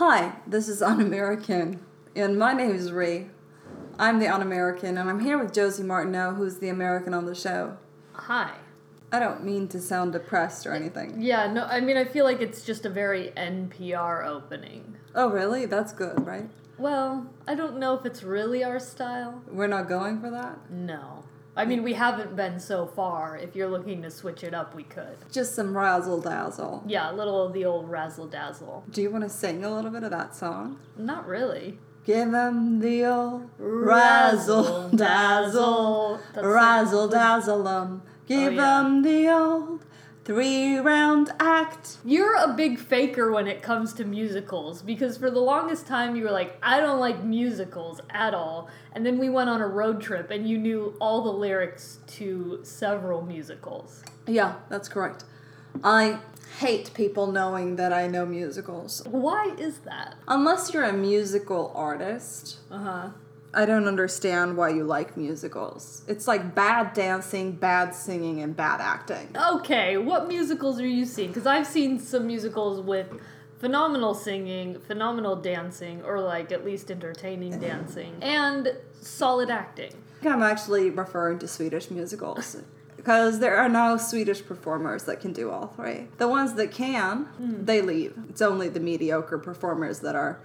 Hi, this is Un American, and my name is Ree. I'm the Un American, and I'm here with Josie Martineau, who's the American on the show. Hi. I don't mean to sound depressed or anything. Yeah, no, I mean, I feel like it's just a very NPR opening. Oh, really? That's good, right? Well, I don't know if it's really our style. We're not going for that? No. I mean, we haven't been so far. If you're looking to switch it up, we could. Just some razzle dazzle. Yeah, a little of the old razzle dazzle. Do you want to sing a little bit of that song? Not really. Give 'em the old razzle dazzle, razzle dazzle 'em. Give oh, yeah. 'em the old three round act. You're a big faker when it comes to musicals because for the longest time you were like, I don't like musicals at all. And then we went on a road trip and you knew all the lyrics to several musicals. Yeah, that's correct. I hate people knowing that I know musicals. Why is that? Unless you're a musical artist, Uh huh. I don't understand why you like musicals. It's like bad dancing, bad singing, and bad acting. Okay, what musicals are you seeing? Because I've seen some musicals with phenomenal singing, phenomenal dancing, or like at least entertaining dancing, and solid acting. I'm actually referring to Swedish musicals. Because there are no Swedish performers that can do all three. The ones that can, hmm. they leave. It's only the mediocre performers that are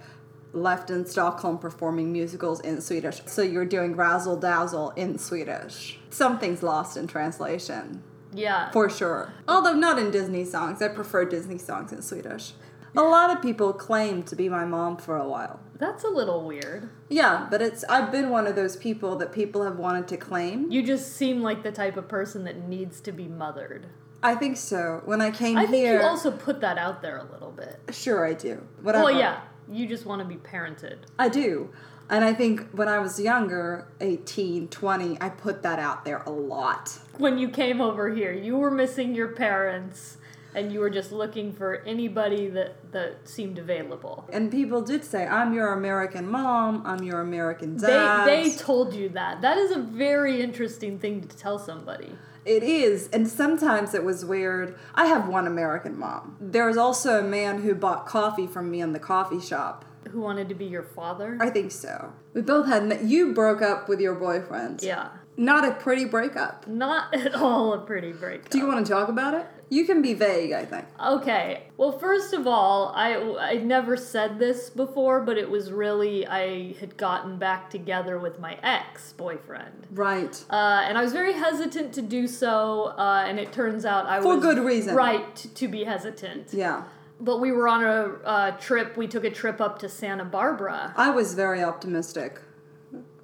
left in Stockholm performing musicals in Swedish. So you're doing razzle dazzle in Swedish. Something's lost in translation, Yeah. for sure. Although not in Disney songs. I prefer Disney songs in Swedish. A lot of people claim to be my mom for a while. That's a little weird. Yeah, but it's I've been one of those people that people have wanted to claim. You just seem like the type of person that needs to be mothered. I think so. When I came I think here, you also put that out there a little bit. sure I do. Whatever. Well, yeah, you just want to be parented. I do. And I think when I was younger, 18, 20, I put that out there a lot. When you came over here, you were missing your parents and you were just looking for anybody that, that seemed available. And people did say, I'm your American mom, I'm your American They, dad. they told you that. That is a very interesting thing to tell somebody. It is, and sometimes it was weird. I have one American mom. There was also a man who bought coffee from me in the coffee shop. Who wanted to be your father? I think so. We both had. Met you broke up with your boyfriend. Yeah. Not a pretty breakup. Not at all a pretty breakup. Do you want to talk about it? You can be vague, I think. Okay. Well, first of all, I I never said this before, but it was really I had gotten back together with my ex boyfriend, Right. uh, and I was very hesitant to do so. Uh, and it turns out I For was for good reason. right to, to be hesitant. Yeah. But we were on a uh, trip. We took a trip up to Santa Barbara. I was very optimistic.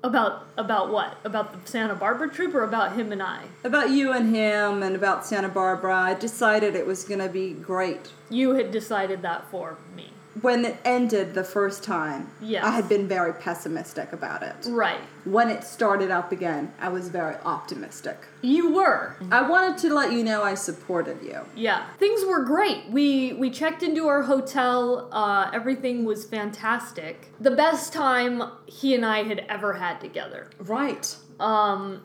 About about what? About the Santa Barbara trip or about him and I? About you and him and about Santa Barbara, I decided it was going to be great. You had decided that for me. When it ended the first time, Yes. I had been very pessimistic about it. Right. When it started up again, I was very optimistic. You were. I wanted to let you know I supported you. Yeah, things were great. We we checked into our hotel. Uh, everything was fantastic. The best time he and I had ever had together. Right. Um,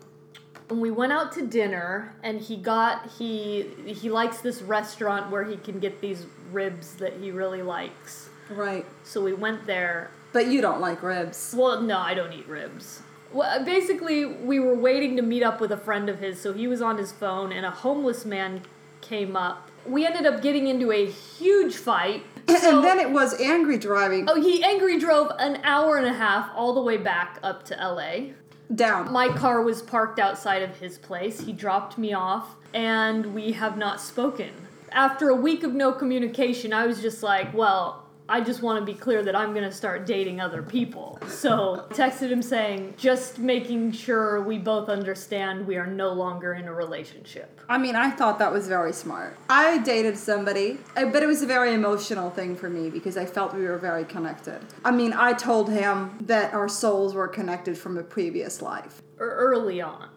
and we went out to dinner, and he got he he likes this restaurant where he can get these ribs that he really likes. Right. So we went there. But you don't like ribs. Well, no, I don't eat ribs. Well, uh, basically, we were waiting to meet up with a friend of his, so he was on his phone, and a homeless man came up. We ended up getting into a huge fight. So- and then it was angry driving oh, he angry drove an hour and a half all the way back up to LA. down. My car was parked outside of his place. He dropped me off, and we have not spoken. After a week of no communication, I was just like, well, I just want to be clear that I'm going to start dating other people. So, texted him saying, just making sure we both understand we are no longer in a relationship. I mean, I thought that was very smart. I dated somebody, uh, but it was a very emotional thing for me because I felt we were very connected. I mean, I told him that our souls were connected from a previous life Or Er, early on,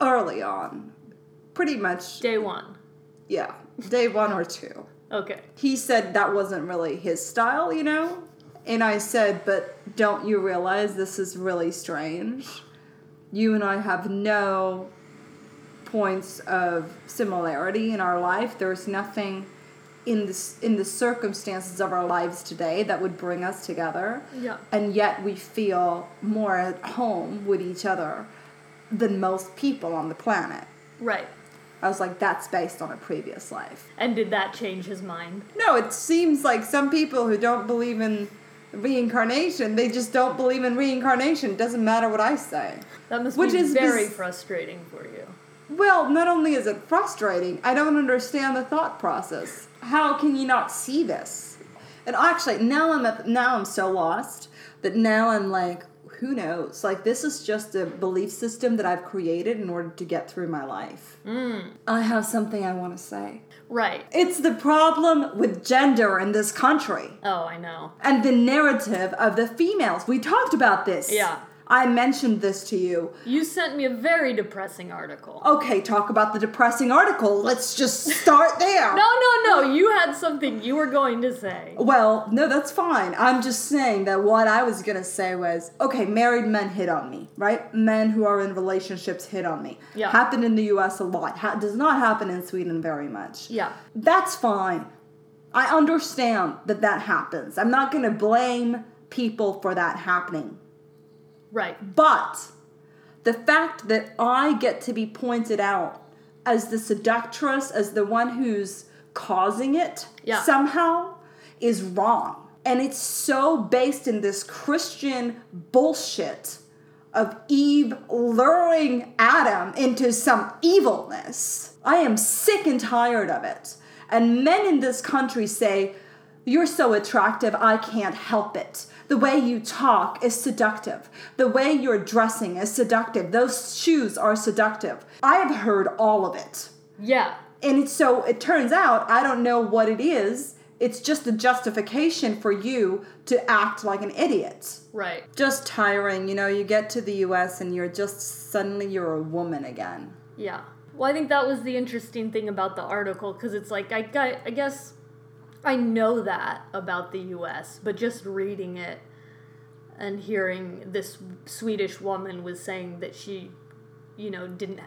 early on. Pretty much, day one. yeah, day one or two. Okay. He said that wasn't really his style, you know? And I said, but don't you realize this is really strange? You and I have no points of similarity in our life. There's nothing in this in the circumstances of our lives today that would bring us together. Yeah. And yet we feel more at home with each other than most people on the planet. Right. I was like, that's based on a previous life. And did that change his mind? No, it seems like some people who don't believe in reincarnation, they just don't believe in reincarnation. It doesn't matter what I say. That must Which be is very bes- frustrating for you. Well, not only is it frustrating, I don't understand the thought process. How can you not see this? And actually, now I'm at, now I'm so lost that now I'm like, who knows? Like this is just a belief system that I've created in order to get through my life. Mm. I have something I want to say. Right. It's the problem with gender in this country Oh, I know. and the narrative of the females. We talked about this. Yeah. I mentioned this to you. You sent me a very depressing article. Okay, talk about the depressing article. Let's just start there. No, no, no. You had something you were going to say. Well, no, that's fine. I'm just saying that what I was gonna say was okay, married men hit on me, right? Men who are in relationships hit on me. Yeah. Happened in the US a lot. Ha- does not happen in Sweden very much. Yeah. That's fine. I understand that that happens. I'm not gonna blame people for that happening. Right. But the fact that I get to be pointed out as the seductress, as the one who's causing it Yeah. somehow is wrong. And it's so based in this Christian bullshit of Eve luring Adam into some evilness. I am sick and tired of it. And men in this country say, You're so attractive, I can't help it. The way you talk is seductive. The way you're dressing is seductive. Those shoes are seductive. I have heard all of it. Yeah. And so it turns out I don't know what it is. It's just a justification for you to act like an idiot. Right. Just tiring, you know, you get to the US and you're just suddenly you're a woman again. Yeah. Well, I think that was the interesting thing about the article because it's like I got, I guess I know that about the U.S., but just reading it and hearing this Swedish woman was saying that she, you know, didn't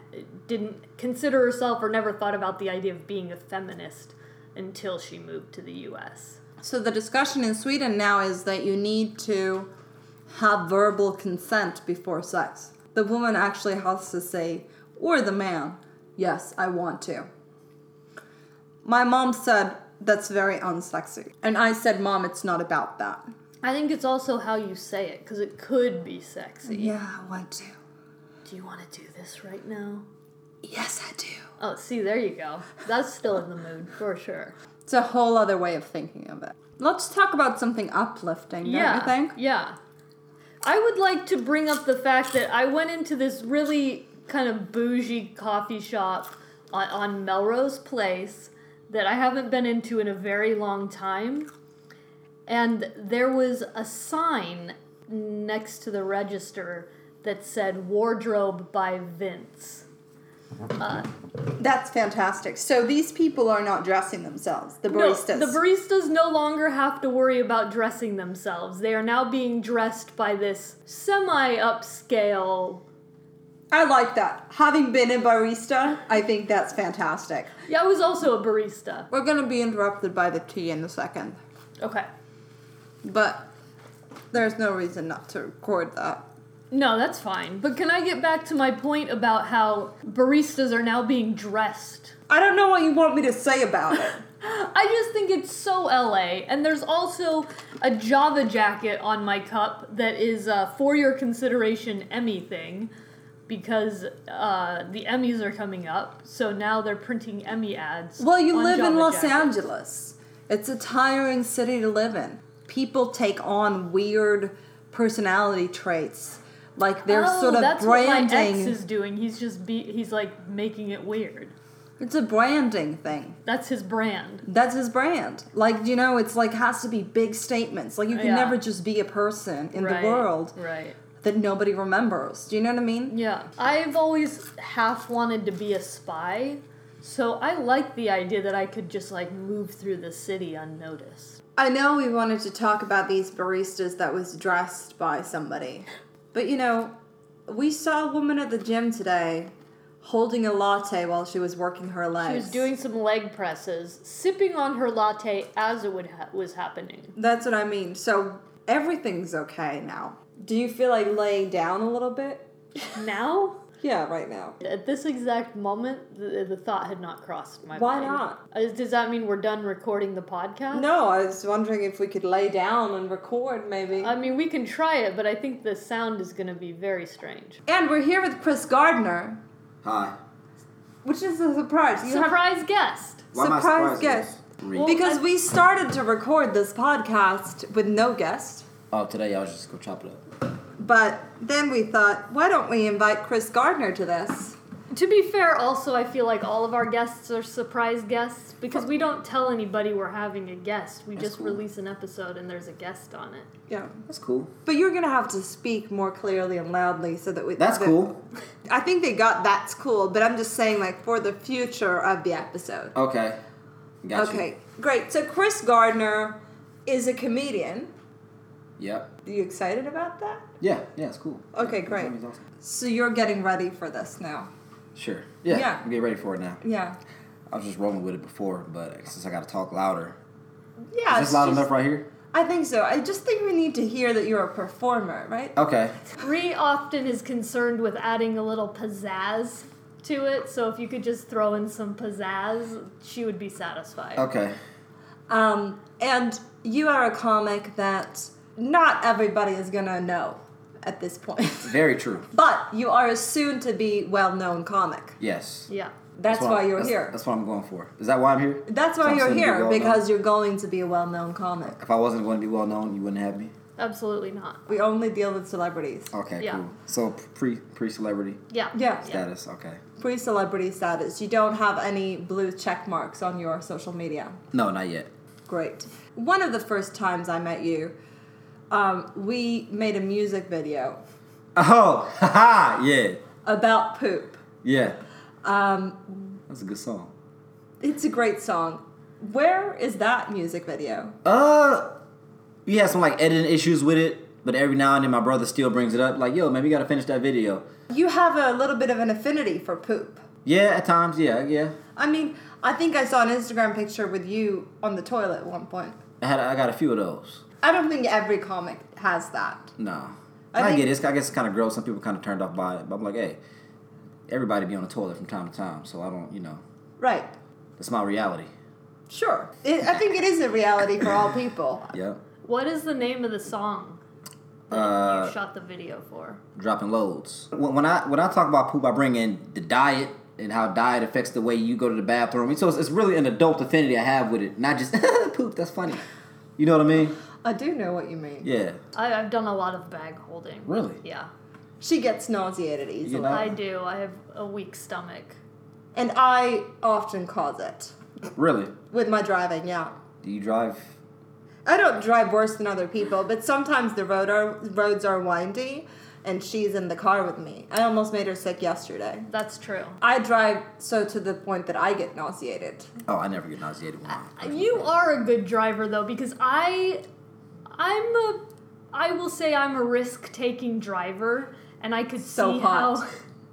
didn't consider herself or never thought about the idea of being a feminist until she moved to the U.S. So the discussion in Sweden now is that you need to have verbal consent before sex. The woman actually has to say, or the man, yes, I want to. My mom said that's very unsexy. And I said, Mom, it's not about that. I think it's also how you say it because it could be sexy. Yeah, I want to. Do you want to do this right now? Yes, I do. Oh, see, there you go. That's still in the mood for sure. It's a whole other way of thinking of it. Let's talk about something uplifting, don't yeah, you think? Yeah. I would like to bring up the fact that I went into this really kind of bougie coffee shop on, on Melrose Place that I haven't been into in a very long time. And there was a sign next to the register that said Wardrobe by Vince. Uh, That's fantastic. So these people are not dressing themselves, the No, baristas. the baristas no longer have to worry about dressing themselves. They are now being dressed by this semi upscale. I like that. Having been a barista, I think that's fantastic. Yeah, I was also a barista. We're going to be interrupted by the tea in a second, Okay. but there's no reason not to record that. No, that's fine. But can I get back to my point about how baristas are now being dressed? I don't know what you want me to say about it. I just think it's so LA. And there's also a Java jacket on my cup that is uh, for your consideration Emmy thing because uh, the Emmys are coming up. So now they're printing Emmy ads. well, you live in Los jackets. Angeles. It's a tiring city to live in. People take on weird personality traits. Like they're oh, sort of that's what my branding. ex is doing. He's just be he's like making it weird. It's a branding thing. That's his brand. That's his brand. Like, you know, it's like has to be big statements. Like you can Yeah. never just be a person in Right, the world Right. That nobody remembers. Do you know what I mean? Yeah. I've always half wanted to be a spy, so I like the idea that I could just like move through the city unnoticed. I know we wanted to talk about these baristas that was dressed by somebody. But you know, we saw a woman at the gym today holding a latte while she was working her legs. She was doing some leg presses, sipping on her latte as it would ha- was happening. That's what I mean. So everything's okay now. Do you feel like laying down a little bit? Now, Yeah, right now. at this exact moment, the, the thought had not crossed my Why mind. Why not? Uh, Does that mean we're done recording the podcast? No, I was wondering if we could lay down and record maybe. I mean, we can try it, but I think the sound is going to be very strange. and we're here with Chris Gardner, Hi. which is a surprise. You have Surprise guest. Why Surprise guest. Well- because I- we started to record this podcast with no guest. Oh, today I was just go chop it up. But then we thought, why don't we invite Chris Gardner to this? To be fair, also, I feel like all of our guests are surprise guests because we don't tell anybody we're having a guest. We That's just cool. release an episode and there's a guest on it. Yeah. That's cool. But you're gonna have to speak more clearly and loudly so that we. That's that- cool. I think they got that's cool, but I'm just saying like for the future of the episode. Okay. Got you. Okay, great. So Chris Gardner is a comedian. Yep. Are you excited about that? Yeah. Yeah. It's cool. Okay, That- great. awesome. So you're getting ready for this now. Sure. Yeah. Yeah. I'm getting ready for it now. Yeah. I was just rolling with it before, but since I got to talk louder, Yeah. is it's this loud just- enough right here? I think so. I just think we need to hear that you're a performer, right? Okay. Ree often is concerned with adding a little pizzazz to it, so if you could just throw in some pizzazz, she would be satisfied. Okay. Um, and you are a comic that not everybody is gonna know at this point. Very true. but you are a soon to be well known comic. Yes. Yeah. That's, what- why you're that's- here. That's what I'm going for. Is that why I'm here? That's why you're soon to be here well-known? because you're going to be a well known comic. If I wasn't going to be well known, you wouldn't have me. Absolutely not. We only deal with celebrities. Okay. Yeah. Cool. So pre pre celebrity Yeah. Yeah. status. Okay. Pre celebrity status. You don't have any blue check marks on your social media. No, not yet. Great. One of the first times I met you, um, we made a music video Oh, haha, yeah, about poop. yeah. Um, That's a good song. it's a great song. Where is that music video? Uh, we had some like editing issues with it, but every now and then my brother still brings it up. Like, yo, man, we gotta finish that video. You have a little bit of an affinity for poop. Yeah, at times, yeah, yeah. I mean, I think I saw an Instagram picture with you on the toilet at one point. I had, I got a few of those. I don't think every comic has that. No, I I, think- get it. It's, I guess it's kind of gross. Some people kind of turned off by it, but I'm like, hey, everybody be on the toilet from time to time, so I don't, you know, Right. that's my reality. Sure. It, I think it is a reality for all people. Yep. What is the name of the song that Uh, you shot the video for? dropping loads. When, when I when I talk about poop, I bring in the diet and how diet affects the way you go to the bathroom. So it's, it's really an adult affinity I have with it, not just poop. That's funny. You know what I mean? I do know what you mean. Yeah. I, I've done a lot of bag holding. Really? Yeah. She gets nauseated easily. know? I do. I have a weak stomach. And I often cause it Really? with my driving, yeah. Do you drive? I don't drive worse than other people, but sometimes the road are, roads are windy and she's in the car with me. I almost made her sick yesterday. That's true. I drive so to the point that I get nauseated. Oh, I never get nauseated when I. Uh, you are a good driver though, because I, I'm a, I will say I'm a risk-taking driver, and I could So see hot.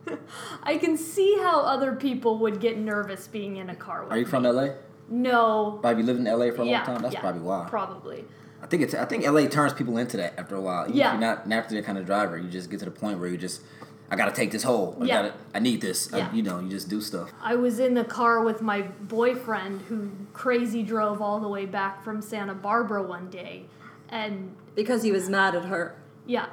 how, I can see how other people would get nervous being in a car with Are you me. from LA? No. Have you lived in LA for a yeah, long time? That's yeah, probably why. Probably. I think it's. I think LA turns people into that after a while. Even Yeah. If you're not naturally that kind of driver, you just get to the point where you just. I gotta take this hole. I Yeah. gotta. I need this. Yeah. I, you know, you just do stuff. I was in the car with my boyfriend who crazy drove all the way back from Santa Barbara one day, and Because he was mad at her. yeah,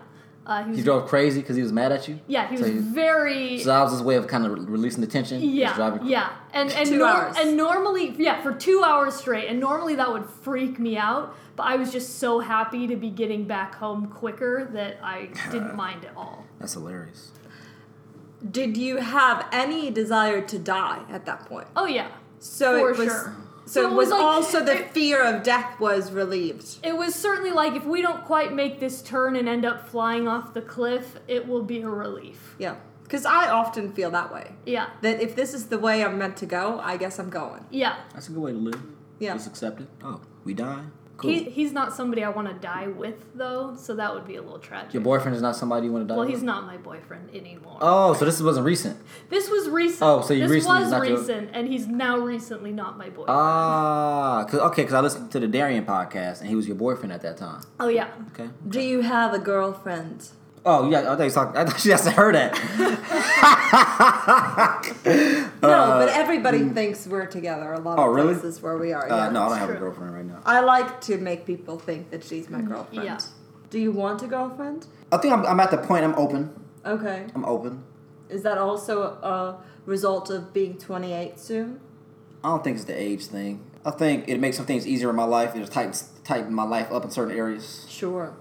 uh, he was He drove crazy because he was mad at you. yeah he So was you- very So that was his way of kind of releasing the tension. Yeah, driving. yeah, and and Two nor- hours. and normally, yeah, for two hours straight, and normally that would freak me out. But I was just so happy to be getting back home quicker that I didn't mind at all. That's hilarious. Did you have any desire to die at that point? Oh yeah, So For it was. sure. So, So it it was, was like- also the it- fear of death was relieved. it was certainly like if we don't quite make this turn and end up flying off the cliff, it will be a relief. Yeah. Because I often feel that way. Yeah, That if this is the way I'm meant to go, I guess I'm going. yeah, That's a good way to live. Yeah. Just accept it. Oh, we die. Cool. He, he's not somebody I want to die with, though, so that would be a little tragic. Your boyfriend is not somebody you want to die with? well, with? he's not my boyfriend anymore. Oh, so this wasn't recent. This was recent. Oh, so you this recently- was not your- recent, and he's now recently not my boyfriend. Ah, cause, okay, because I listened to the Darian podcast and he was your boyfriend at that time. oh yeah. Okay. Do you have a girlfriend? Oh, yeah, I thought you was talking. I thought she has to heard that. No, but everybody thinks we're together. A lot Uh, oh, of really? places where we are. Uh, yeah. no, I don't have a girlfriend right now. I like to make people think that she's my girlfriend. Yeah. Do you want a girlfriend? I think I'm, I'm at the point I'm open. Okay. I'm open. Is that also a result of being 28 soon? I don't think it's the age thing. I think it makes some things easier in my life. It just tightens tighten my life up in certain areas. Sure.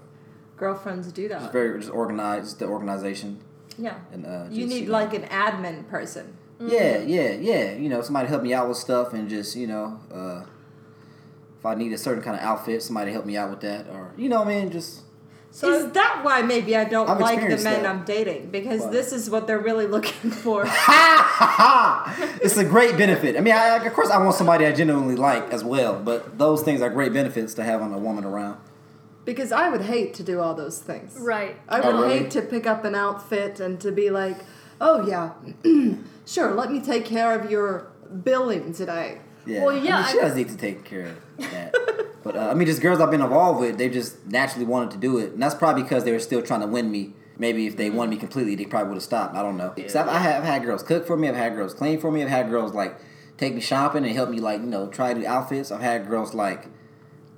Girlfriends do It's that. very just organized the organization Yeah. and uh, You just, need know. like an admin person. yeah yeah yeah you know somebody help me out with stuff and just you know uh, if I need a certain kind of outfit somebody help me out with that or you know I mean just So is that why maybe I don't I've like the men that. I'm dating? Because this is what they're really looking for. Ha. It's a great benefit. I mean, I, of course, I want somebody I genuinely like as well, but those things are great benefits to having a woman around. Because I would hate to do all those things. right. I Oh, would really? hate to pick up an outfit and to be like, oh yeah, sure, let me take care of your billing today. Yeah. Well, yeah, I mean, she I- does need to take care of that. but uh, I mean, just girls I've been involved with, they just naturally wanted to do it, and that's probably because they were still trying to win me. Maybe if they Mm-hmm. wanted me completely, they probably would have stopped. I don't know. Because I've, I have, I've had girls cook for me. I've had girls clean for me. I've had girls like take me shopping and help me like you know try new outfits. I've had girls like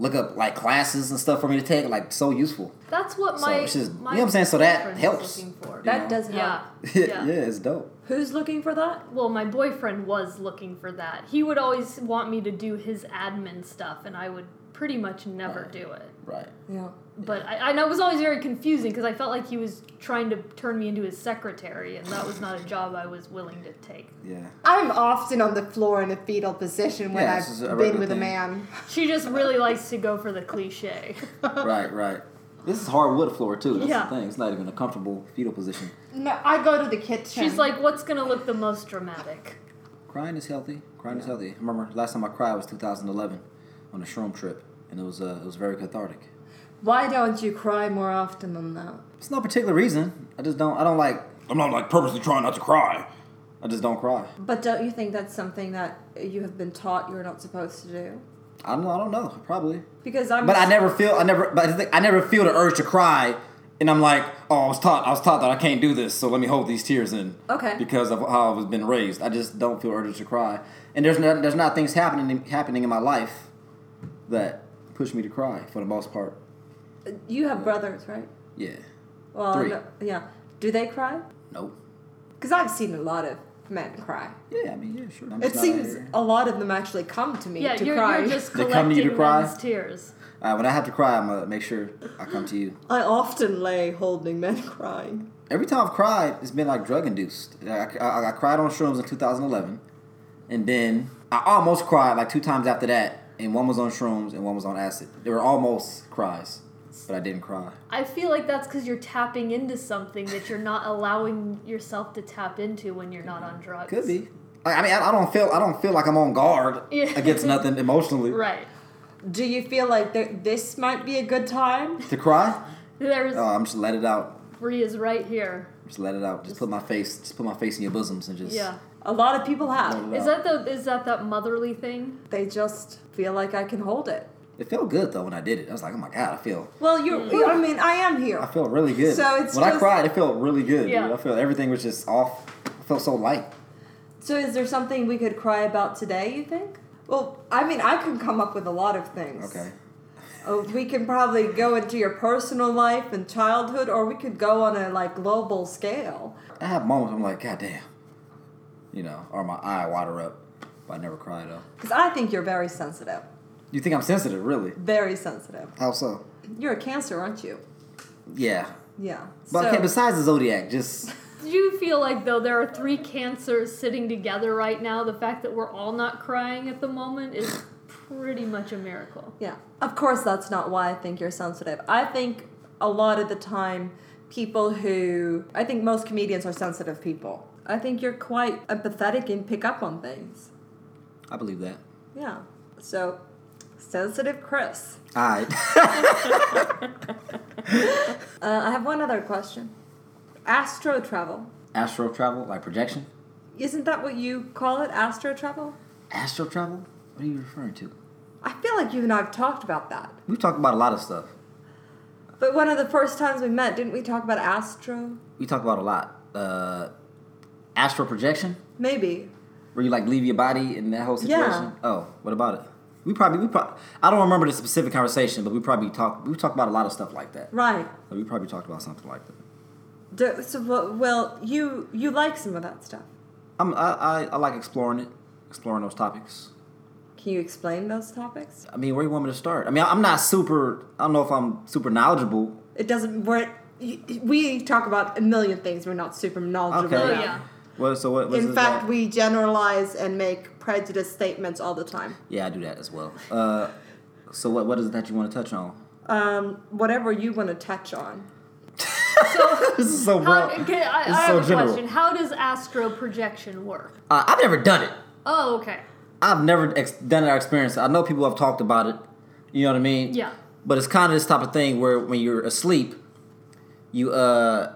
look up like classes and stuff for me to take. Like so useful. That's what So my. it's just- you know what I'm saying? So that helps. for. That know? does help. Yeah. yeah, Yeah. it's dope. Who's looking for that? Well, my boyfriend was looking for that. He would always want me to do his admin stuff, and I would pretty much never Right. do it. Right. Yeah. But I, I know it was always very confusing because I felt like he was trying to turn me into his secretary, and that was not a job I was willing to take. Yeah. I'm often on the floor in a fetal position when Yeah, I've this is a been regular with a man. She just really likes to go for the cliche. right, right. This is hardwood floor too. That's Yeah. the thing. It's not even a comfortable fetal position. No, I go to the kitchen. She's like, "What's gonna look the most dramatic?" Crying is healthy. Crying is healthy. I remember last time I cried was 2011 on a shroom trip, and it was uh, it was very cathartic. Why don't you cry more often than that? It's no particular reason. I just don't. I don't like. I'm not like purposely trying not to cry. I just don't cry. But don't you think that's something that you have been taught you're not supposed to do? I don't know. I don't know. Probably. Because I'm. But I never feel. I never. But I, think, I never feel the urge to cry, and I'm like, oh, I was taught. I was taught that I can't do this, so let me hold these tears in. Okay. Because of how I was been raised, I just don't feel urge to cry, and there's not, there's not things happening happening in my life that push me to cry for the most part. You have brothers, right? Yeah. Well, Three. no- yeah. Do they cry? Nope. Because I've seen a lot of men cry. Yeah. I mean, yeah, sure. I'm It seems here. a lot of them actually come to me Yeah, to you're, cry. you're just They come to collecting you to cry? men's tears. Uh, when I have to cry, I'm gonna make sure I come to you. I often lay holding men crying. Every time I've cried, it's been like drug induced. I, I, I cried on shrooms in 2011, and then I almost cried like two times after that. And one was on shrooms and one was on acid. They were almost cries, but I didn't cry. I feel like that's because you're tapping into something that you're not allowing yourself to tap into when you're not on drugs. Could be. I I mean, I, I don't feel I don't feel like I'm on guard against nothing emotionally. Right. Do you feel like there, this might be a good time? To cry, There's oh, I'm just let it out. Rhea's right here. Just let it out. Just put my face. Just put my face in your bosoms and just. Yeah. A lot of people have. Is out. that the is that that motherly thing? They just feel like I can hold it. It felt good though when I did it. I was like, oh my god, I feel. Well, you. Mm. I mean, I am here. I felt really good. So it's when I cried, it felt really good. Yeah. Dude. I felt everything was just off. I felt so light. So, is there something we could cry about today? You think? Well, I mean, I can come up with a lot of things. Okay. Oh, we can probably go into your personal life and childhood, or we could go on a like global scale. I have moments I'm like, God damn. You know, or my eye water up. But I never cry though. Because I think you're very sensitive. You think I'm sensitive, really? Very sensitive. How so? You're a Cancer, aren't you? Yeah. Yeah. But so, okay, besides the zodiac, just Do you feel like though there are three cancers sitting together right now, the fact that we're all not crying at the moment is pretty much a miracle. Yeah. Of course, that's not why I think you're sensitive. I think a lot of the time, people who. I think most comedians are sensitive people. I think you're quite empathetic and pick up on things. I believe that. Yeah. So, Sensitive Chris. Right. Uh, I have one other question. Astro travel. Astro travel, like projection. Isn't that what you call it? Astro travel? Astro travel? What are you referring to? I feel like you and I have talked about that. We've talked about a lot of stuff. But one of the first times we met, didn't we talk about astro? We talked about a lot. Uh, astral projection, Maybe. where you like leave your body in that whole situation. Yeah. Oh, what about it? We probably we probably I don't remember the specific conversation, but we probably talked we talked about a lot of stuff like that. Right. So we probably talked about something like that. Do, so, well- well, you you like some of that stuff. I'm, I, I I like exploring it, exploring those topics. Can you explain those topics? I mean, where do you want me to start? I mean, I'm not super. I don't know if I'm super knowledgeable. It doesn't. We're, we talk about a million things. We're not super knowledgeable. Okay. Oh, yeah. What? So what? In fact, about? we generalize and make prejudice statements all the time. yeah, I do that as well. Uh, so what? What is it that you want to touch on? Um, whatever you want to touch on. So, This is so how, okay, I, I have so a general. question. How does astro projection work? Uh, I've never done it. Oh, okay. I've never ex- done that experience. I know people have talked about it. You know what I mean? Yeah. But it's kind of this type of thing where when you're asleep, you uh,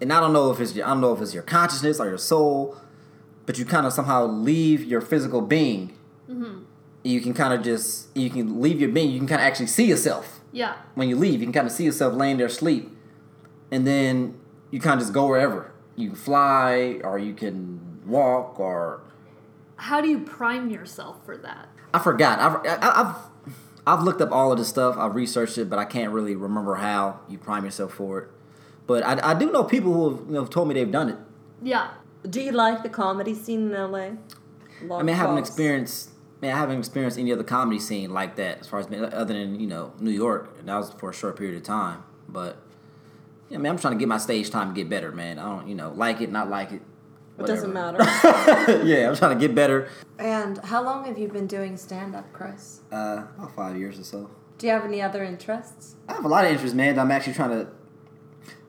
and I don't know if it's your, I don't know if it's your consciousness or your soul, but you kind of somehow leave your physical being. Mm-hmm. You can kind of just you can leave your being. You can kind of actually see yourself Yeah. when you leave. You can kind of see yourself laying there asleep, and then you kind of just go wherever. You can fly, or you can walk, or How do you prime yourself for that? I forgot. I've, I- I've I've looked up all of this stuff. I've researched it, but I can't really remember how you prime yourself for it. But I, I do know people who have you know, told me they've done it. Yeah. Do you like the comedy scene in LA? Long I mean, I haven't calls. experienced. Man, I haven't experienced any other comedy scene like that as far as other than you know New York, and that was for a short period of time. But yeah, man, I'm trying to get my stage time to get better, man. I don't, you know, like it, not like it. It doesn't matter. yeah, I'm trying to get better. and how long have you been doing stand up, Chris? Uh, about five years or so. Do you have any other interests? I have a lot of interests, man. that I'm actually trying to.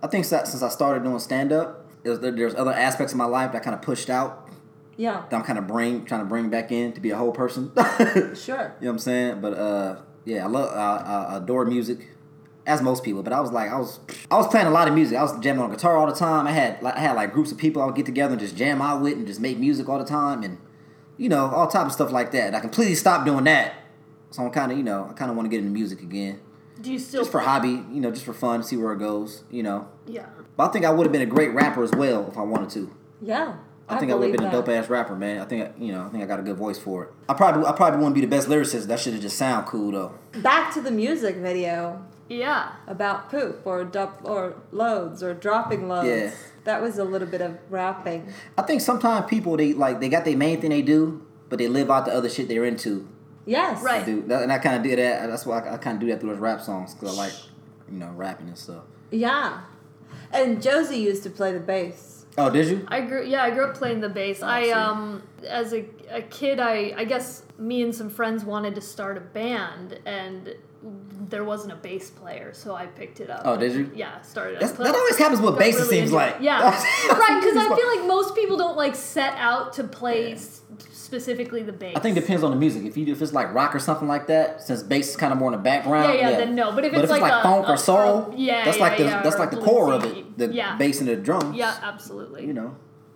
I think since I started doing stand up, there's, other aspects of my life that kind of pushed out. Yeah, That I'm kind of bring trying to bring back in to be a whole person. Sure. You know what I'm saying? But uh, yeah, I love uh, I adore music, as most people. But I was like, I was I was playing a lot of music. I was jamming on guitar all the time. I had like I had like groups of people I would get together and just jam out with and just make music all the time and you know all type of stuff like that. And I completely stopped doing that. So I'm kind of you know I kind of want to get into music again Do you still just for hobby, you know, just for fun, see where it goes, you know. Yeah. But I think I would have been a great rapper as well if I wanted to. Yeah, I, think I would have been a dope ass rapper, man. I think you know, I think I got a good voice for it. I probably I probably wouldn't be the best lyricist. That should have just sound cool though. Back to the music video Yeah. about poop or dup or loads or dropping loads. Yeah. That was a little bit of rapping. I think sometimes people they like they got their main thing they do, but they live out the other shit they're into. Yes. Right. Do that, and I kind of do that. That's why I, I kind of do that through those rap songs because I like, you know, rapping and stuff. Yeah. And Josie used to play the bass. Oh, did you? I grew yeah, I grew up playing the bass. I see. um as a, a kid I I guess me and some friends wanted to start a band and there wasn't a bass player, so I picked it up. Oh, did you? Yeah, started. That's, that always happens with got bass. It really seems like. Yeah, right. Because I feel like most people don't like set out to play s- specifically the bass. I think it depends on the music. If you if it's like rock or something like that, since bass is kind of more in the background. Yeah, yeah, then no. But if it's if like a- funk a- or soul, yeah, that's yeah, like the yeah, that's like the core of it. The Yeah. bass and the drums. Yeah, absolutely. you know.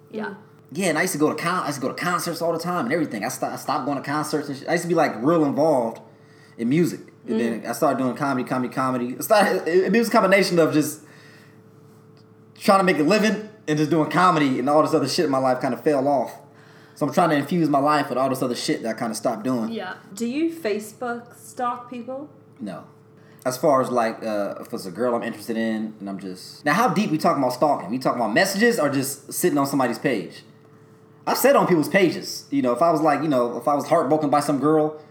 Yeah. Yeah, and I used to go to con- I used to go to concerts all the time and everything. I, st- I stopped going to concerts and shit. I used to be like real involved in music. And then mm-hmm. I started doing comedy, comedy, comedy. It, started, it, it was a combination of just trying to make a living and just doing comedy and all this other shit in my life kind of fell off. So I'm trying to infuse my life with all this other shit that I kind of stopped doing. Yeah. Do you Facebook stalk people? No. As far as like uh, if it's a girl I'm interested in and I'm just now how deep we talking about stalking? We talking about messages or just sitting on somebody's page? I've said on people's pages. You know, if I was like, you know, if I was heartbroken by some girl,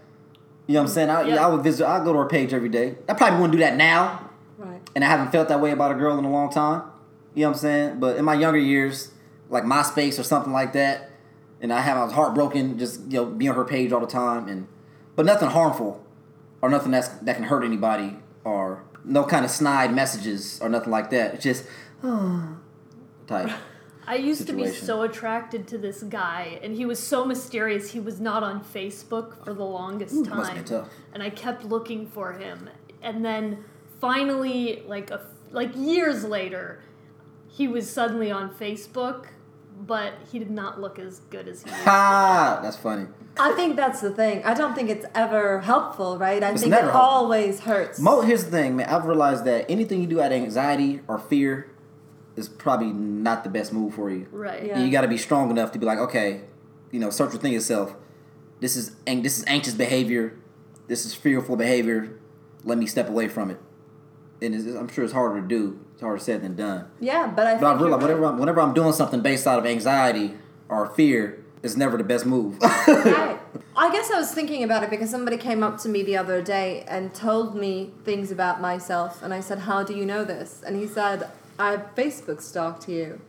you know what I'm saying? I, Yeah. I would visit I'd go to her page every day. I probably wouldn't do that now. Right. And I haven't felt that way about a girl in a long time. You know what I'm saying? But in my younger years, like MySpace or something like that, and I have I was heartbroken, just you know, being on her page all the time, and but nothing harmful or nothing that's that can hurt anybody or no kind of snide messages or nothing like that. It's just uh, type. I used to be so attracted to this guy, and he was so mysterious. He was not on Facebook for the longest Ooh, time, must've been tough. and I kept looking for him. And then finally, like a like years later, he was suddenly on Facebook, but he did not look as good as he. Ha! That's funny. I think that's the thing. I don't think it's ever helpful, right? I It's think it helpful. always hurts. Mo, here's the thing, man. I've realized that anything you do out of anxiety or fear is probably not the best move for you. Right. Yeah. You got to be strong enough to be like, okay, you know, search within yourself. This is ang- this is anxious behavior. This is fearful behavior. Let me step away from it. And it's, I'm sure it's harder to do. Harder said than done. yeah, but I think But I realize whenever I'm, whenever I'm doing something based out of anxiety or fear, it's never the best move. Right. I guess I was thinking about it because somebody came up to me the other day and told me things about myself, and I said, "How do you know this?" And he said, "I Facebook stalked you,"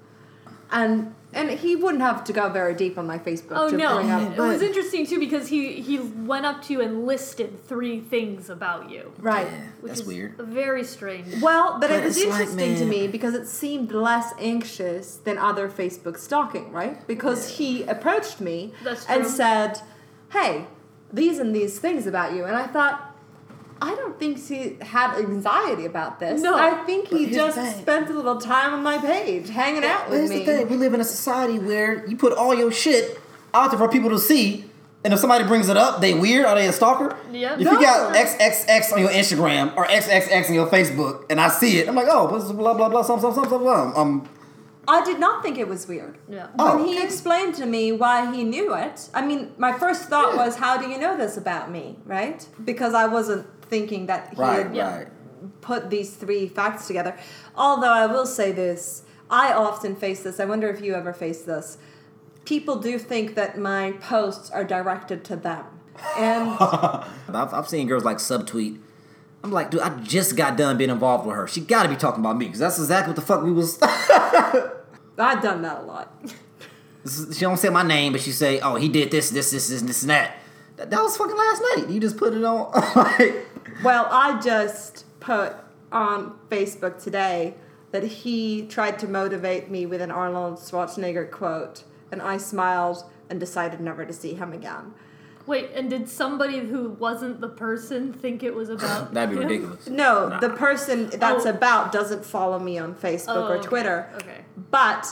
and and he wouldn't have to go very deep on my Facebook. Oh to no! bring up, It was interesting too because he he went up to you and listed three things about you, right. Yeah, which that's is weird. very strange. Well, but, But it was it's like, interesting to me because it seemed less anxious than other Facebook stalking, right? Because he approached me That's and said, "Hey, these and these things about you," and I thought. I don't think he had anxiety about this. No. I think he just thing. spent a little time on my page, hanging out with here's me. the thing: we live in a society where you put all your shit out there for people to see, and if somebody brings it up, they weird. Are they a stalker? Yep. If No. you got XXX on your Instagram or XXX on your Facebook, and I see it, I'm like, oh, blah blah blah blah, some some some some. some. Um, I did not think it was weird. Yeah. Oh, when he okay. explained to me why he knew it, I mean, my first thought was, "How do you know this about me?" Right? Because I wasn't thinking that he right, had right. put these three facts together. Although I will say this, I often face this. I wonder if you ever face this. People do think that my posts are directed to them. And I've, I've seen girls like subtweet. I'm like, dude, I just got done being involved with her. She got to be talking about me because that's exactly what the fuck we was. I've done that a lot. she don't say my name, but she say, oh, he did this, this, this, this, this, and that. That, that was fucking last night. You just put it on. like, Well, I just put on Facebook today that he tried to motivate me with an Arnold Schwarzenegger quote, and I smiled and decided never to see him again. Wait, and did somebody who wasn't the person think it was about? that'd be him? ridiculous. No, Nah. the person that's Oh. about doesn't follow me on Facebook Oh, or okay, Twitter. Okay. But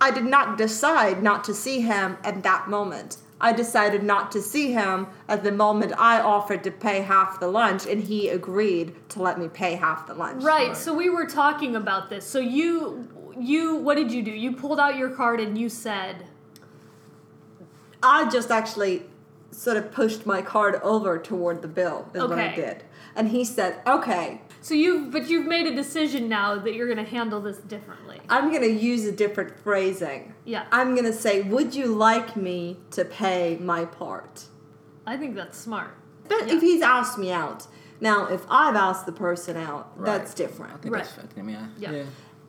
I did not decide not to see him at that moment. I decided not to see him at the moment I offered to pay half the lunch, and he agreed to let me pay half the lunch. Right. So we were talking about this. So you, you, what did you do? You pulled out your card and you said, I just actually sort of pushed my card over toward the bill, is what I Okay. did. And he said, okay, so you've, but you've made a decision now that you're going to handle this differently. I'm going to use a different phrasing. Yeah. I'm going to say, would you like me to pay my part? I think that's smart. But Yeah. if he's asked me out, now if I've asked the person out, that's different. I think Right. that's fair. I mean, I, Yeah. yeah.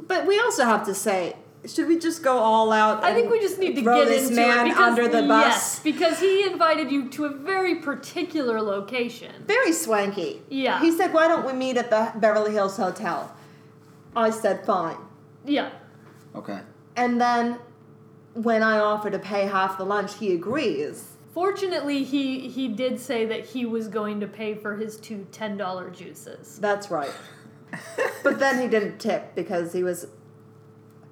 But we also have to say, should we just go all out? I think we just need to throw get this into man it because, under the bus. Yes, because he invited you to a very particular location. Very swanky. Yeah. He said, "Why don't we meet at the Beverly Hills Hotel?" I said, "Fine." Yeah. Okay. And then when I offer to pay half the lunch, he agrees. Fortunately, he he did say that he was going to pay for his two ten dollar juices That's right. but then he didn't tip because he was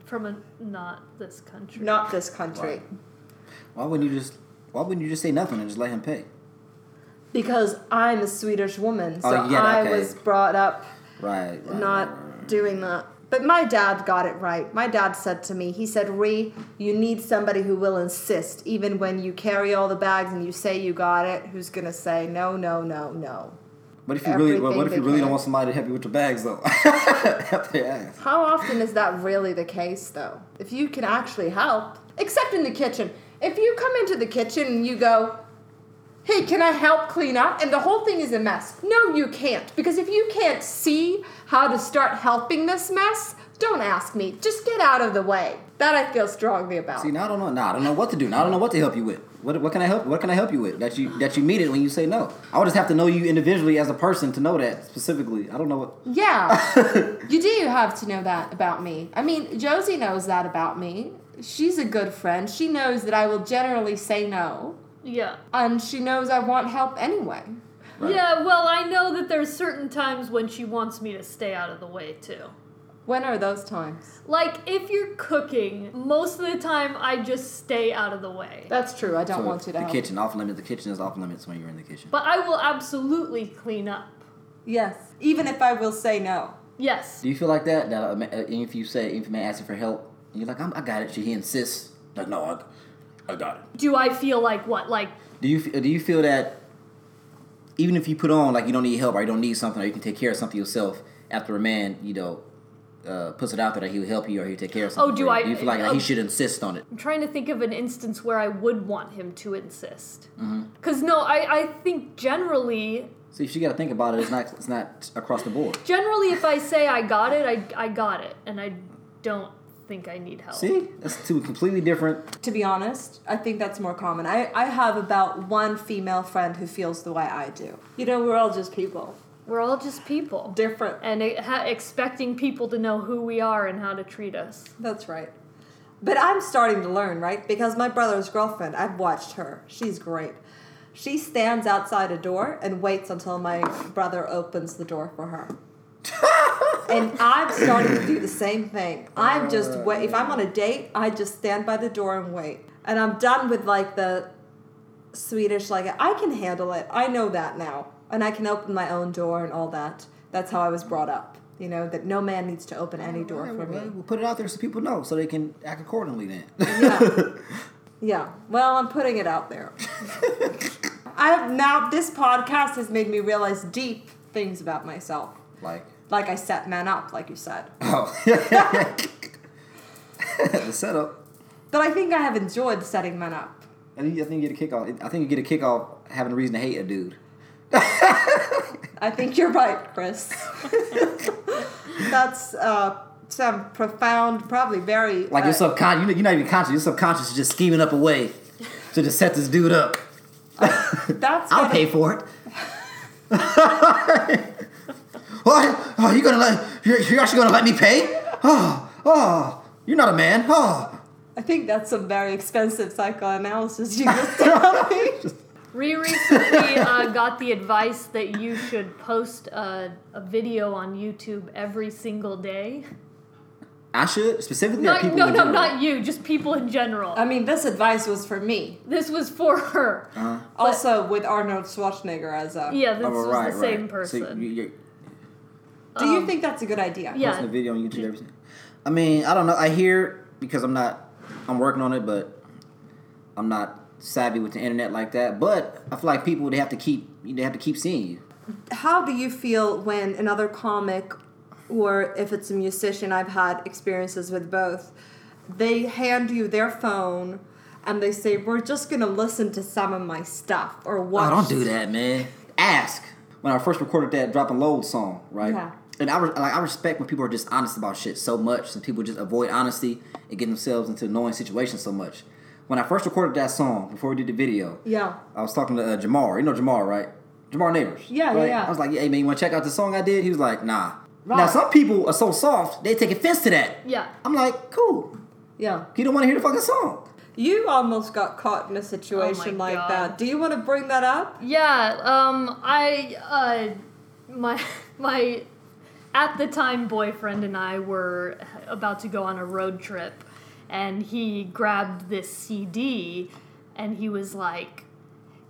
from a not this country. not this country. Right. Why wouldn't you just? Why wouldn't you just say nothing and just let him pay? Because I'm a Swedish woman, oh, so Oh, yeah, I okay. was brought up Right. right not right, right. doing that. But my dad got it right. My dad said to me, he said, Ree, you need somebody who will insist, even when you carry all the bags and you say you got it, who's going to say, no, no, no, no. What if you really? What, if you really can. don't want somebody to help you with your bags though? help their ass. How often is that really the case, though? If you can actually help, except in the kitchen. If you come into the kitchen and you go, hey, can I help clean up? And the whole thing is a mess. No, you can't. Because if you can't see how to start helping this mess, don't ask me. Just get out of the way. That I feel strongly about. See, now I don't know. Now I don't know what to do. Now I don't know what to help you with. What, what can I help? What can I help you with? That you that you meet it when you say no. I would just have to know you individually as a person to know that specifically. I don't know what. Yeah, you do have to know that about me. I mean, Josie knows that about me. she's a good friend. She knows that I will generally say no, Yeah. and she knows I want help anyway. Right. Yeah, well, I know that there's certain times when she wants me to stay out of the way too. When are those times? Like if you're cooking, most of the time I just stay out of the way. That's true. I don't So want you to the help. kitchen off limits. The kitchen is off limits when you're in the kitchen. But I will absolutely clean up. Yes. Even if I will say no. Yes. Do you feel like that? That a ma- uh, if you say if a man asks you for help, and you're like, I'm, I got it. She he insists. Like, no, I, I got it. Do I feel like what? Like Do you f- do you feel that even if you put on like you don't need help or you don't need something or you can take care of something yourself after a man you know uh, puts it out there that he will help you or he'll take care of something. Oh, do for you, I- Do you feel like, like oh. he should insist on it? I'm trying to think of an instance where I would want him to insist. Mm-hmm. Cause no, I, I think generally See, if you got to think about it, it's not it's not across the board. generally if I say I got it, I I got it, and I don't think I need help. See, that's two completely different. To be honest, I think that's more common. I, I have about one female friend who feels the way I do. You know, we're all just people. We're all just people. Different. and it, ha- expecting people to know who we are and how to treat us. That's right. But I'm starting to learn, right? Because my brother's girlfriend, I've watched her. She's great. She stands outside a door and waits until my brother opens the door for her. and I'm starting to do the same thing. I'm just wait. If I'm on a date, I just stand by the door and wait. And I'm done with like the Swedish, like I can handle it. I know that now, and I can open my own door and all that. That's how I was brought up. You know that no man needs to open any door for me. We'll put it out there so people know, so they can act accordingly. Then. Yeah. yeah. Well, I'm putting it out there. I have now. This podcast has made me realize deep things about myself. like, Like I set men up, like you said. oh, the setup. But I think I have enjoyed setting men up. I think, I think you get a kick off. I think you get a kick off having a reason to hate a dude. I think you're right, Chris. That's uh, some profound, probably very Like uh, your subconscious, you're not even conscious. Your subconscious is just scheming up a way to just set this dude up. That's I'll pay for it. what? Oh, you gonna let? You're, you're actually gonna let me pay? Oh, oh, you're not a man. Oh, I think that's some very expensive psychoanalysis you just tell me. We recently uh, got the advice that you should post a, a video on YouTube every single day. I should specifically. Not, people no, in no, general? not you, just people in general. I mean, this advice was for me. this was for her. Uh-huh. Also, with Arnold Schwarzenegger as a. Yeah, this Oh, was right, the right. same person. So you, you're Do you Um, think that's a good idea? yeah. posting a video on YouTube. Everything. I mean, I don't know. I hear because I'm not. I'm working on it, but I'm not savvy with the internet like that. But I feel like people they have to keep they have to keep seeing you. How do you feel when another comic, or if it's a musician, I've had experiences with both, they hand you their phone and they say, We're just gonna listen to some of my stuff or watch. Oh, don't do that, man. Ask. When I first recorded that dropping load song, right? Yeah. And I, re- like, I respect when people are just honest about shit so much, and people just avoid honesty and get themselves into annoying situations so much. When I first recorded that song before we did the video, Yeah. I was talking to uh, Jamar. You know Jamar, right? Jamar Neighbors. Yeah, yeah, right? yeah. I was like, "Hey man, you want to check out the song I did?" He was like, "Nah." Now some people are so soft they take offense to that. Yeah. I'm like, "Cool." Yeah. You don't want to hear the fucking song. You almost got caught in a situation Oh like God. that. Do you want to bring that up? Yeah, um, I, uh, my, my, at the time boyfriend and I were about to go on a road trip, and he grabbed this CD, and he was like,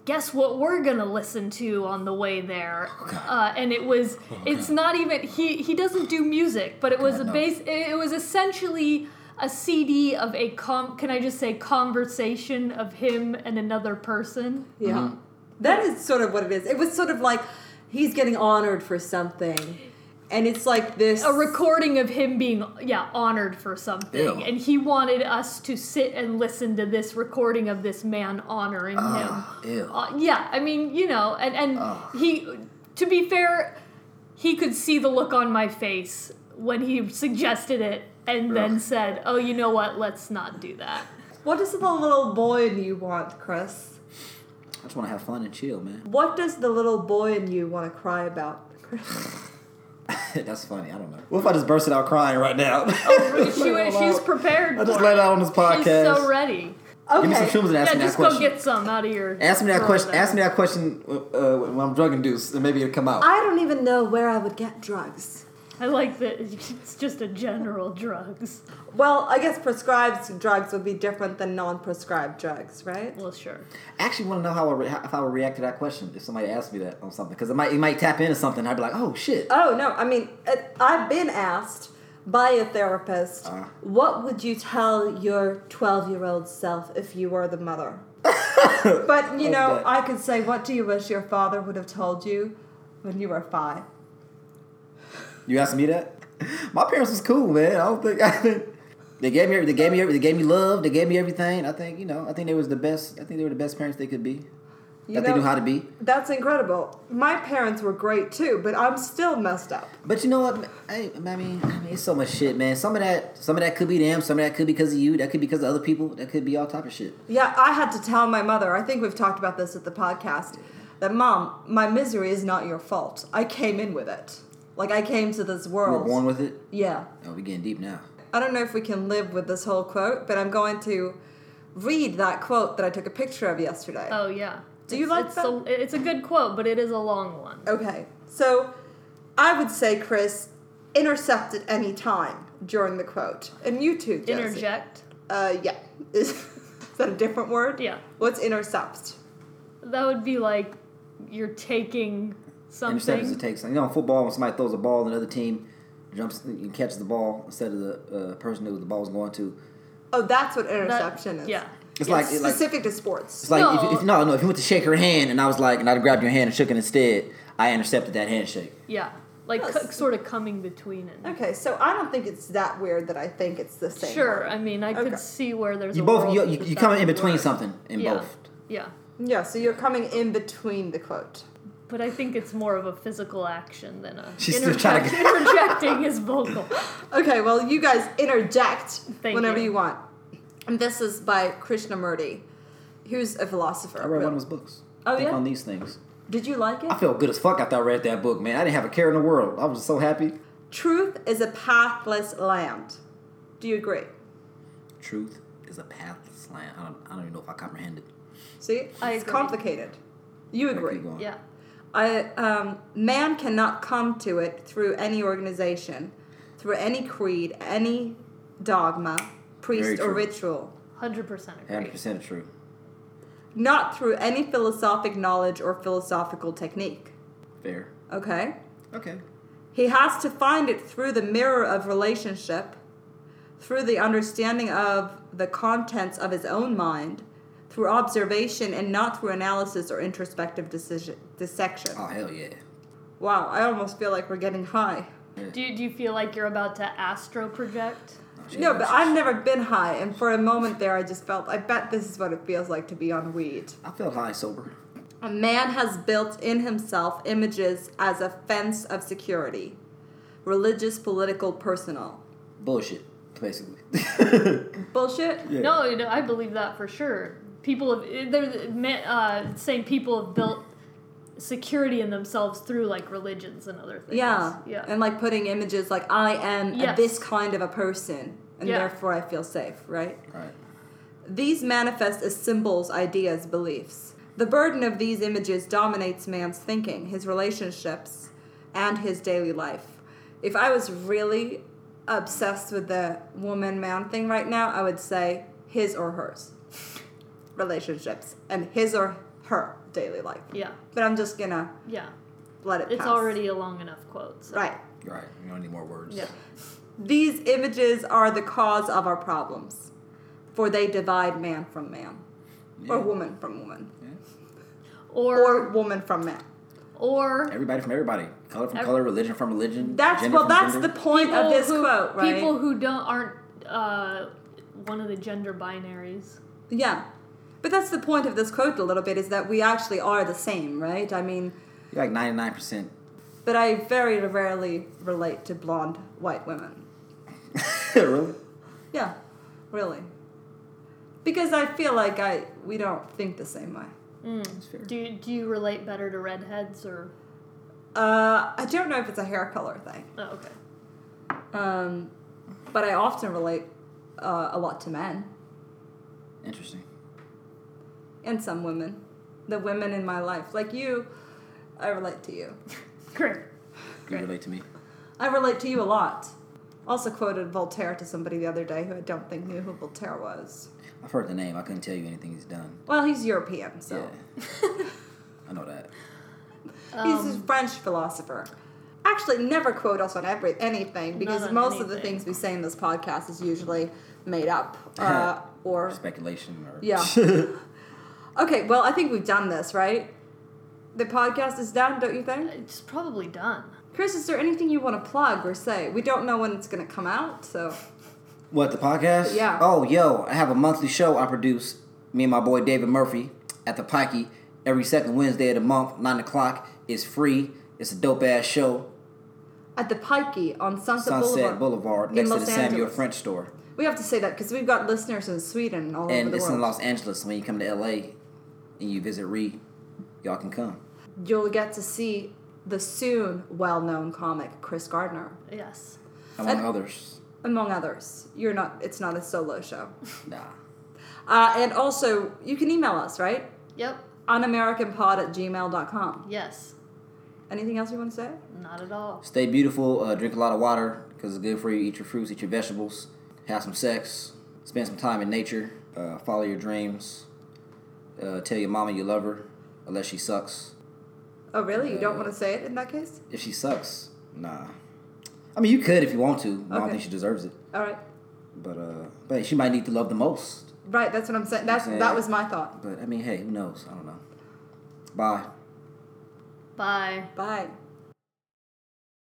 guess what we're gonna listen to on the way there uh, and it was it's not even he he doesn't do music but it was God, a no. base it was essentially a cd of a com can i just say conversation of him and another person Yeah. Mm-hmm. That is sort of what it is. It was sort of like he's getting honored for something. And it's like this a recording of him being yeah honored for something Ew. and he wanted us to sit and listen to this recording of this man honoring Ah, him ew. uh, yeah i mean you know and and Ugh. he to be fair he could see the look on my face when he suggested it and then said oh you know what let's not do that What does the little boy in you want, Chris? I just want to have fun and chill, man. What does the little boy in you want to cry about, Chris? That's funny. I don't know. What if I just bursted out crying right now? Oh, she, wa- she's prepared. I just for let it. it out on this podcast. She's so ready. Okay. Give me some shrooms and ask Yeah, me that question. just go question. get some out of your. Ask me that question. there. Ask me that question uh, when I'm drug induced, and maybe it'll come out. I don't even know where I would get drugs. I like that it's just a general drugs. Well, I guess prescribed drugs would be different than non-prescribed drugs, right? Well, sure. I actually want to know how I re- if I would react to that question if somebody asked me that on something because it might it might tap into something. I'd be like, oh shit. Oh no, I mean, it, I've been asked by a therapist, Uh. what would you tell your 12-year-old self if you were the mother? but you know, Okay. I could say, what do you wish your father would have told you when you were five? You asked me that? My parents was cool, man. I don't think I think they gave me they gave me they gave me love. They gave me everything. I think you know. I think they was the best. I think they were the best parents they could be. You that know, they knew how to be. That's incredible. My parents were great too, but I'm still messed up. But you know what? I, I mean, I mean, it's so much shit, man. Some of that, some of that could be them. Some of that could be because of you. That could be because of other people. That could be all type of shit. Yeah, I had to tell my mother, I think we've talked about this at the podcast, that mom, my misery is not your fault. I came in with it. Like I came to this You were world. born with it. Yeah. Oh, we getting deep now. I don't know if we can live with this whole quote, but I'm going to read that quote that I took a picture of yesterday. Oh yeah. Do you like it's that? A, it's a good quote, but it is a long one. Okay. So I would say, Chris, intercept at any time during the quote. And you too, Josie. Interject. Uh, yeah. Is, is that a different word? Yeah. What's intercept? That would be like you're taking Interceptions something. it takes. You know, in football, when somebody throws a ball, and another team jumps and catches the ball instead of the uh, person who the ball was going to. Oh, that's what interception is. Yeah. It's like it's like specific to sports. it's like if, No. if no no if you went to shake her hand and I was like and I grabbed your hand and shook it instead, I intercepted that handshake. Yeah. Like Yes. co- sort of coming between it. Okay, so I don't think it's that weird that I think it's the same. Sure. word. I mean, I could see where there's You a both world you that you, you coming in between work. something in yeah. both. Yeah. Yeah, so you're coming in between the quote. But I think it's more of a physical action than a She's still trying to interject- interjecting is vocal. Okay, well, you guys interject Thank whenever you. you. want. And this is by Krishnamurti, who's a philosopher. I read one of his books. Oh, Think yeah? on these things. Did you like it? I felt good as fuck after I read that book, man. I didn't have a care in the world. I was so happy. Truth is a pathless land. Do you agree? Truth is a pathless land. I don't, I don't even know if I comprehended. See, I it's agree. complicated. You agree? Keep going. Yeah. I, um, man cannot come to it through any organization, through any creed, any dogma, priest, or ritual. 100% agree. 100% true. Not through any philosophic knowledge or philosophical technique. Fair. Okay? Okay. He has to find it through the mirror of relationship, through the understanding of the contents of his own mind, through observation, and not through analysis or introspective decision, dissection. Oh, hell yeah. Wow, I almost feel like we're getting high. Do you, do you feel like you're about to astro project? No, but I've never been high, and for a moment there, I just felt, I bet this is what it feels like to be on weed. I felt high sober. A man has built in himself images as a fence of security religious, political, personal. Bullshit, basically. Bullshit? Yeah. No, you know, I believe that for sure. People have they're uh, saying people have built security in themselves through like religions and other things. Yeah. yeah. And like putting images like, I am Yes. this kind of a person, and Yeah. therefore I feel safe, right? Right. These manifest as symbols, ideas, beliefs. The burden of these images dominates man's thinking, his relationships, and his daily life. If I was really obsessed with the woman man thing right now, I would say his or hers relationships and his or her daily life. yeah, But I'm just gonna yeah. let it It's pass. already a long enough quote. So. right. Right. You don't need more words. Yeah. These images are the cause of our problems, for they divide man from man, or woman from woman, Or or woman from man. or Everybody from everybody. Color from Ev- color, religion from religion. That's well. from That's gender. the point of this who, quote, right? People who don't aren't uh, one of the gender binaries. yeah, but that's the point of this quote a little bit is that we actually are the same, right? I mean, You're like 99%. but I very rarely relate to blonde white women. really? Yeah, really, because I feel like I we don't think the same way. That's fair. Do you, do you relate better to redheads or Uh, I don't know if it's a hair color thing, Oh, okay. um, but I often relate uh, a lot to men Interesting. And some women. The women in my life, like you, I relate to you. Great. You relate to me. I relate to you a lot. Also quoted Voltaire to somebody the other day who I don't think knew who Voltaire was. I've heard the name. I couldn't tell you anything he's done. Well, he's European, so Yeah. I know that. he's a Um, French philosopher. Actually, never quote us on every anything because Not on most of the things we say in this podcast is usually made up uh, or Speculation or Yeah. Okay, well, I think we've done this, right? The podcast is done, don't you think? it's probably done. Chris, is there anything you want to plug or say? We don't know when it's going to come out, so. What the podcast? Yeah. Oh, yo, I have a monthly show I produce. Me and my boy David Murphy at the Pikey every second Wednesday of the month, nine o'clock. It's free. It's a dope ass show. At the Pikey on Sunset, Sunset Boulevard. Boulevard, in next to Los the Samuel Angeles. French store, We have to say that because we've got listeners in Sweden and all over the world. and it's in Los Angeles. When you come to LA and you visit Ree, y'all can come. You'll get to see the soon well-known comic Chris Gardner, Yes. Among And- others. among others. You're not. It's not a solo show. Nah. Uh, and also, you can email us, right? Yep. unamericanpod at gmail.com. Yes. Anything else you want to say? Not at all. Stay beautiful. Uh, drink a lot of water because it's good for you. Eat your fruits. Eat your vegetables. Have some sex. Spend some time in nature. Uh, follow your dreams. Uh, tell your mama you love her, unless she sucks. Oh, really? You don't Uh, want to say it in that case? If she sucks, nah. I mean, you could if you want to. I don't think she deserves it. All right. But uh, but she might need to love the most. Right, that's what I'm saying. That's, Yeah. that was my thought. But I mean, hey, who knows? I don't know. Bye. Bye. Bye.